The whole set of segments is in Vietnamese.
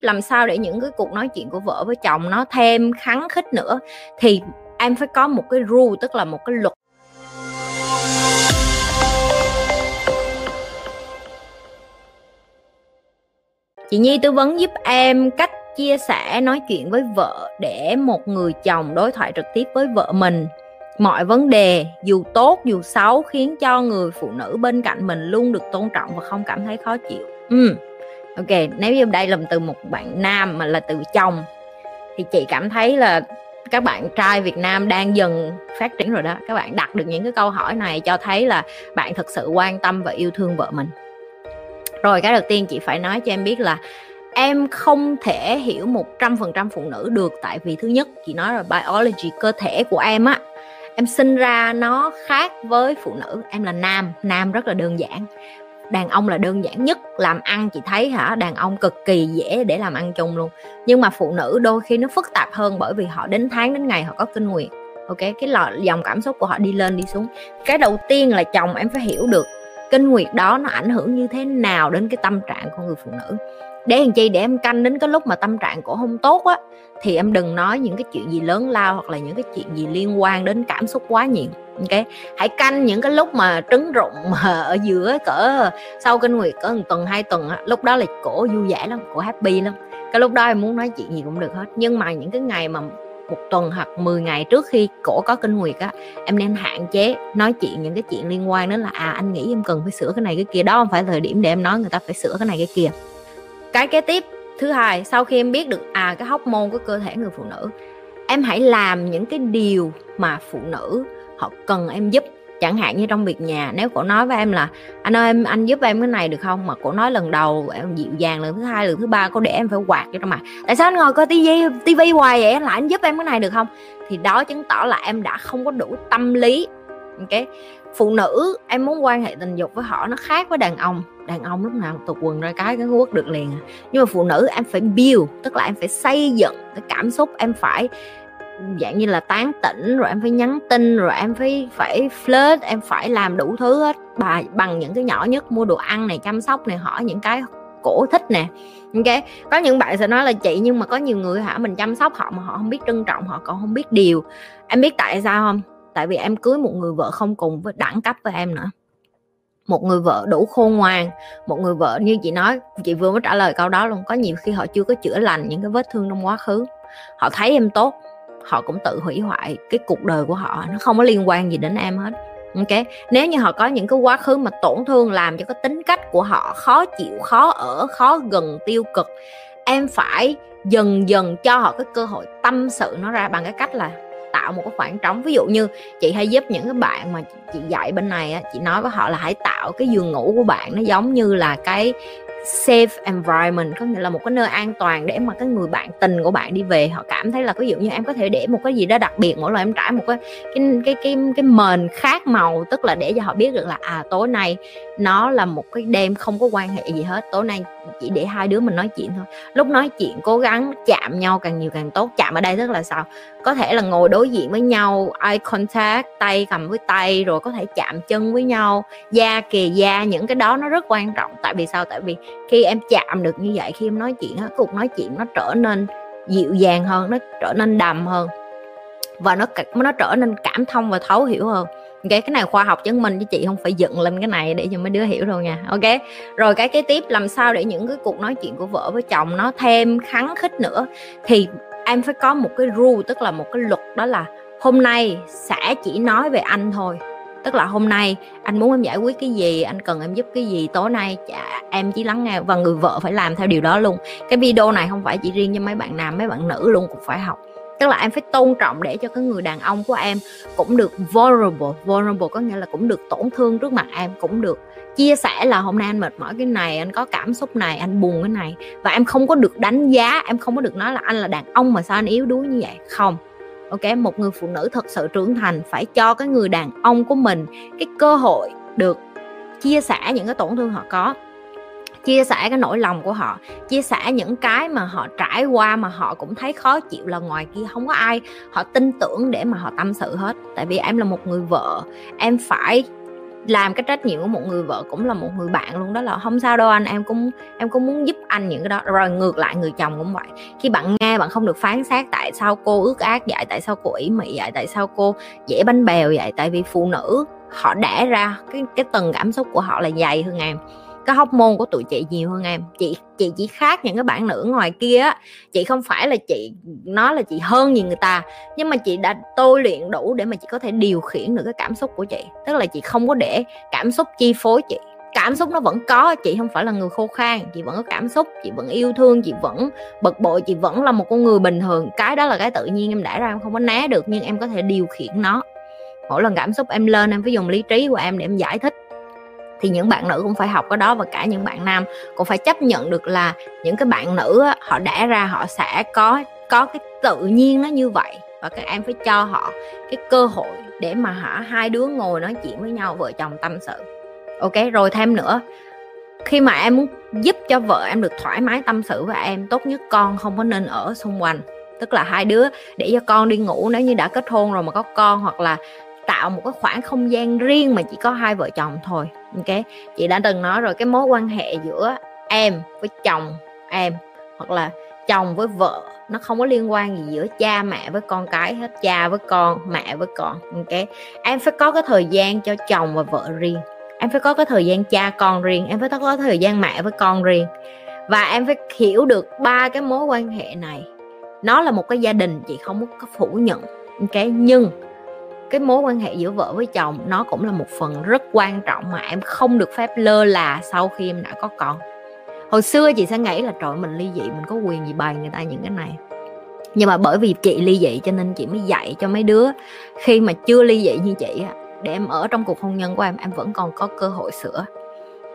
làm sao để những cái cuộc nói chuyện của vợ với chồng nó thêm kháng khích nữa? Thì em phải có một cái rule, tức là một cái luật. Chị nhi tư vấn giúp em cách chia sẻ nói chuyện với vợ để một người chồng đối thoại trực tiếp với vợ mình. Mọi vấn đề, dù tốt dù xấu, khiến cho người phụ nữ bên cạnh mình luôn được tôn trọng và không cảm thấy khó chịu. Ừ ok, nếu như đây là từ một bạn nam mà là từ chồng, thì chị cảm thấy là các bạn trai Việt Nam đang dần phát triển rồi đó. Các bạn đặt được những cái câu hỏi này cho thấy là bạn thực sự quan tâm và yêu thương vợ mình. Rồi, cái đầu tiên chị phải nói cho em biết là em không thể hiểu một trăm phần trăm phụ nữ được tại vì thứ nhất, chị nói là biology cơ thể của em á, em sinh ra nó khác với phụ nữ. Em là nam nam rất là đơn giản đàn ông là đơn giản nhất, làm ăn chị thấy hả? Đàn ông cực kỳ dễ để làm ăn chung luôn. Nhưng mà phụ nữ đôi khi nó phức tạp hơn bởi vì họ đến tháng đến ngày họ có kinh nguyệt. Ok, cái lò, dòng cảm xúc của họ đi lên đi xuống. Cái đầu tiên là chồng em phải hiểu được, kinh nguyệt đó nó ảnh hưởng như thế nào đến cái tâm trạng của người phụ nữ để làm chi? Để em canh đến cái lúc mà tâm trạng của không tốt á, thì em đừng nói những cái chuyện gì lớn lao hoặc là những cái chuyện gì liên quan đến cảm xúc quá nhiều, ok? Hãy canh những cái lúc mà trứng rụng mà ở giữa cỡ sau kinh nguyệt cỡ một tuần, hai tuần á, lúc đó là cổ vui vẻ lắm, cổ happy lắm. Cái lúc đó em muốn nói chuyện gì cũng được hết. Nhưng mà những cái ngày mà một tuần hoặc 10 ngày trước khi cổ có kinh nguyệt á, em nên hạn chế nói chuyện những cái chuyện liên quan đến là à anh nghĩ em cần phải sửa cái này, cái kia. Đó không phải thời điểm để em nói người ta phải sửa cái này, cái kia cái kế tiếp. Thứ hai, sau khi em biết được à cái hóc môn của cơ thể người phụ nữ, em hãy làm những cái điều mà phụ nữ họ cần em giúp. Chẳng hạn như trong việc nhà, nếu cổ nói với em là, anh ơi, em, anh giúp em cái này được không? Mà cổ nói lần đầu, em dịu dàng lần thứ hai, lần thứ ba cô để em phải quạt cho trong mặt tại sao anh ngồi coi tivi tivi hoài vậy? Lại anh giúp em cái này được không? Thì đó chứng tỏ là em đã không có đủ tâm lý. Ok? Phụ nữ, em muốn quan hệ tình dục với họ nó khác với đàn ông. Đàn ông lúc nào tụt quần ra cái cái quất được liền à. nhưng mà phụ nữ em phải build, tức là em phải xây dựng cái cảm xúc, em phải dạng như là tán tỉnh, rồi em phải nhắn tin, rồi em phải phải flirt, em phải làm đủ thứ hết. Bà, bằng những cái nhỏ nhất, mua đồ ăn này, chăm sóc này, hỏi những cái cổ thích nè. Ok, có những bạn sẽ nói là, chị, nhưng mà có nhiều người hả? Mình chăm sóc họ mà họ không biết trân trọng, họ còn không biết điều. Em biết tại sao không? Tại vì em cưới một người vợ không cùng với đẳng cấp với em nữa. Một người vợ đủ khôn ngoan, một người vợ như chị nói, chị vừa mới trả lời câu đó luôn, có nhiều khi họ chưa có chữa lành những cái vết thương trong quá khứ. Họ thấy em tốt, họ cũng tự hủy hoại cái cuộc đời của họ, nó không có liên quan gì đến em hết. Ok, nếu như họ có những cái quá khứ mà tổn thương làm cho cái tính cách của họ khó chịu, khó ở, khó gần, tiêu cực, em phải dần dần cho họ cái cơ hội tâm sự nó ra bằng cái cách là tạo một cái khoảng trống. Ví dụ như chị hay giúp những cái bạn mà chị dạy bên này á, chị nói với họ là hãy tạo cái giường ngủ của bạn nó giống như là cái safe environment, có nghĩa là một cái nơi an toàn để mà cái người bạn tình của bạn đi về. Họ cảm thấy là ví dụ như em có thể để một cái gì đó đặc biệt, mỗi lần em trải một cái cái cái cái cái mền khác màu, tức là để cho họ biết được là à tối nay nó là một cái đêm không có quan hệ gì hết, tối nay chỉ để hai đứa mình nói chuyện thôi. Lúc nói chuyện cố gắng chạm nhau càng nhiều càng tốt. Chạm ở đây tức là sao? Có thể là ngồi đối diện với nhau, eye contact, tay cầm với tay, rồi có thể chạm chân với nhau. Da kề da, những cái đó nó rất quan trọng. Tại vì sao? Tại vì khi em chạm được như vậy, khi em nói chuyện á, cuộc nói chuyện nó trở nên dịu dàng hơn, nó trở nên đầm hơn. Và nó nó trở nên cảm thông và thấu hiểu hơn. Cái cái này khoa học chứng minh chứ chị không phải dựng lên cái này để cho mấy đứa hiểu đâu nha. Ok, rồi cái cái tiếp làm sao để những cái cuộc nói chuyện của vợ với chồng nó thêm khắng khích nữa? Thì em phải có một cái rule, tức là một cái luật đó là hôm nay sẽ chỉ nói về anh thôi tức là hôm nay anh muốn em giải quyết cái gì anh cần em giúp cái gì tối nay chả, em chỉ lắng nghe và người vợ phải làm theo điều đó luôn. Cái video này không phải chỉ riêng cho mấy bạn nam mấy bạn nữ luôn cũng phải học. Tức là em phải tôn trọng để cho cái người đàn ông của em cũng được vulnerable. Vulnerable có nghĩa là cũng được tổn thương trước mặt em cũng được chia sẻ là hôm nay anh mệt mỏi cái này anh có cảm xúc này anh buồn cái này. Và em không có được đánh giá em không có được nói là anh là đàn ông mà sao anh yếu đuối như vậy. Không ok, một người phụ nữ thật sự trưởng thành phải cho cái người đàn ông của mình cái cơ hội được chia sẻ những cái tổn thương họ có, chia sẻ cái nỗi lòng của họ, chia sẻ những cái mà họ trải qua mà họ cũng thấy khó chịu là ngoài kia không có ai họ tin tưởng để mà họ tâm sự hết. Tại vì em là một người vợ, em phải làm cái trách nhiệm của một người vợ cũng là một người bạn luôn đó là không sao đâu anh, em cũng em cũng muốn giúp anh những cái đó. Rồi ngược lại, người chồng cũng vậy. Khi bạn nghe bạn không được phán xét tại sao cô ước ác vậy, tại sao cô ỷ mị vậy, tại sao cô dễ bánh bèo vậy, tại vì phụ nữ họ đẻ ra cái cái tầng cảm xúc của họ là dày hơn em cái hóc môn của tụi chị nhiều hơn em. Chị chị chỉ khác những cái bạn nữ ngoài kia á. Chị không phải là chị, nói là chị hơn gì người ta, nhưng mà chị đã tôi luyện đủ để mà chị có thể điều khiển được cái cảm xúc của chị. Tức là chị không có để cảm xúc chi phối chị. Cảm xúc nó vẫn có, chị không phải là người khô khan, chị vẫn có cảm xúc, chị vẫn yêu thương, chị vẫn bực bội, chị vẫn là một con người bình thường. Cái đó là cái tự nhiên em đã ra, em không có né được, nhưng em có thể điều khiển nó. Mỗi lần cảm xúc em lên, em phải dùng lý trí của em để em giải thích thì những bạn nữ cũng phải học cái đó và cả những bạn nam cũng phải chấp nhận được là những cái bạn nữ á, họ đã ra họ sẽ có có cái tự nhiên nó như vậy. Và các em phải cho họ cái cơ hội để mà hả hai đứa ngồi nói chuyện với nhau vợ chồng tâm sự. Ok rồi thêm nữa khi mà em muốn giúp cho vợ em được thoải mái tâm sự với em tốt nhất con không có nên ở xung quanh. Tức là hai đứa để cho con đi ngủ nếu như đã kết hôn rồi mà có con hoặc là tạo một cái khoảng không gian riêng mà chỉ có hai vợ chồng thôi. Ok? Chị đã từng nói rồi, cái mối quan hệ giữa em với chồng em hoặc là chồng với vợ nó không có liên quan gì giữa cha mẹ với con cái hết, cha với con, mẹ với con. Ok? Em phải có cái thời gian cho chồng và vợ riêng. Em phải có cái thời gian cha con riêng, em phải có thời gian mẹ với con riêng. Và em phải hiểu được ba cái mối quan hệ này. Nó là một cái gia đình, chị không có phủ nhận. Ok? Nhưng cái mối quan hệ giữa vợ với chồng nó cũng là một phần rất quan trọng mà em không được phép lơ là sau khi em đã có con. Hồi xưa chị sẽ nghĩ là, trời mình ly dị, mình có quyền gì bày người ta những cái này. Nhưng mà bởi vì chị ly dị cho nên chị mới dạy cho mấy đứa. Khi mà chưa ly dị như chị để em ở trong cuộc hôn nhân của em em vẫn còn có cơ hội sửa.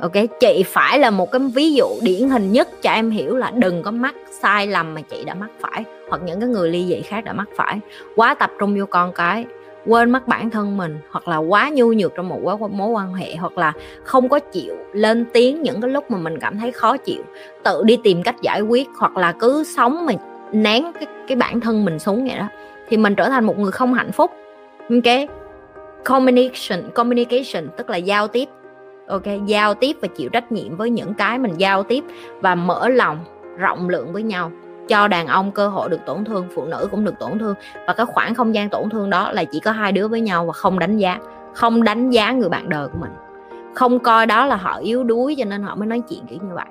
Ok? Chị phải là một cái ví dụ điển hình nhất cho em hiểu là đừng có mắc sai lầm mà chị đã mắc phải, hoặc những cái người ly dị khác đã mắc phải. Quá tập trung vô con cái quên mất bản thân mình hoặc là quá nhu nhược trong một mối quan hệ hoặc là không có chịu lên tiếng những cái lúc mà mình cảm thấy khó chịu. Tự đi tìm cách giải quyết hoặc là cứ sống mà nén cái, cái bản thân mình xuống vậy đó. Thì mình trở thành một người không hạnh phúc. Ok? Communication communication tức là giao tiếp. Ok? Giao tiếp và chịu trách nhiệm với những cái mình giao tiếp và mở lòng rộng lượng với nhau cho đàn ông cơ hội được tổn thương, phụ nữ cũng được tổn thương. Và cái khoảng không gian tổn thương đó là chỉ có hai đứa với nhau và không đánh giá, không đánh giá người bạn đời của mình. Không coi đó là họ yếu đuối cho nên họ mới nói chuyện kiểu như vậy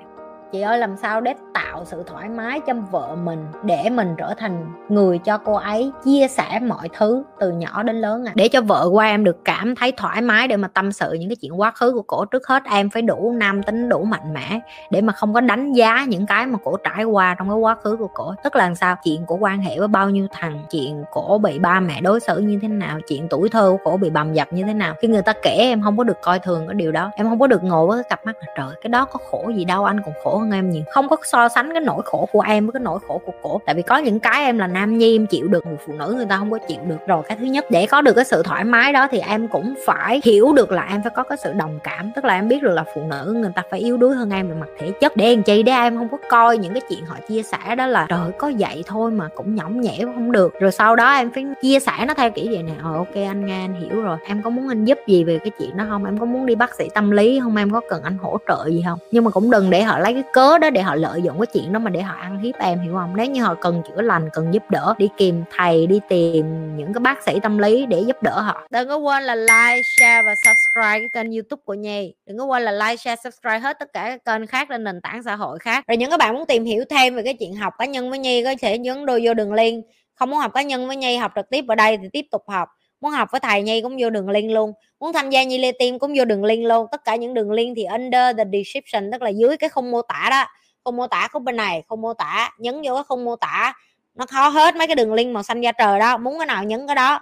chị ơi, làm sao để tạo sự thoải mái cho vợ mình, để mình trở thành người cho cô ấy, chia sẻ mọi thứ từ nhỏ đến lớn à? Để cho vợ của em được cảm thấy thoải mái để mà tâm sự những cái chuyện quá khứ của cổ trước hết. Em phải đủ nam tính, đủ mạnh mẽ để mà không có đánh giá những cái mà cổ trải qua trong cái quá khứ của cổ. Tức là làm sao? Chuyện của quan hệ với bao nhiêu thằng, chuyện cổ bị ba mẹ đối xử như thế nào, chuyện tuổi thơ của cổ bị bầm dập như thế nào. Khi người ta kể, em không có được coi thường cái điều đó. Em không có được ngồi với cái cặp mắt là trời, cái đó có khổ gì đâu, anh còn khổ hơn em nhiều. Không có so sánh cái nỗi khổ của em với cái nỗi khổ của cổ. Tại vì có những cái em là nam nhi em chịu được người phụ nữ người ta không có chịu được rồi. Cái thứ nhất, để có được cái sự thoải mái đó thì em cũng phải hiểu được là em phải có cái sự đồng cảm. Tức là em biết được là phụ nữ người ta phải yếu đuối hơn em về mặt thể chất. Để làm chi để em không có coi những cái chuyện họ chia sẻ đó là, trời có vậy thôi mà cũng nhõng nhẽo không được. Rồi sau đó em phải chia sẻ nó theo kiểu vậy nè. Ờ ok anh nghe, anh hiểu rồi. Em có muốn anh giúp gì về cái chuyện đó không? Em có muốn đi bác sĩ tâm lý không? Em có cần anh hỗ trợ gì không? Nhưng mà cũng đừng để họ lấy cái cớ đó để họ lợi dụng cái chuyện đó mà để họ ăn hiếp em hiểu không? Nếu như họ cần chữa lành cần giúp đỡ đi tìm thầy đi tìm những cái bác sĩ tâm lý để giúp đỡ họ. Đừng có quên là like share và subscribe cái kênh youtube của nhi. Đừng có quên là like share subscribe hết tất cả các kênh khác trên nền tảng xã hội khác. Rồi những các bạn muốn tìm hiểu thêm về cái chuyện học cá nhân với nhi có thể nhấn đôi vô đường link. Không muốn học cá nhân với nhi học trực tiếp ở đây thì tiếp tục học muốn học với thầy nhi cũng vô đường link luôn. Muốn tham gia nhi lê tim cũng vô đường link luôn. Tất cả những đường link thì under the description, tức là dưới cái khung mô tả đó. Không mô tả của bên này không mô tả, nhấn vô cái không mô tả. Nó khó hết mấy cái đường link màu xanh da trời đó. Muốn cái nào nhấn cái đó.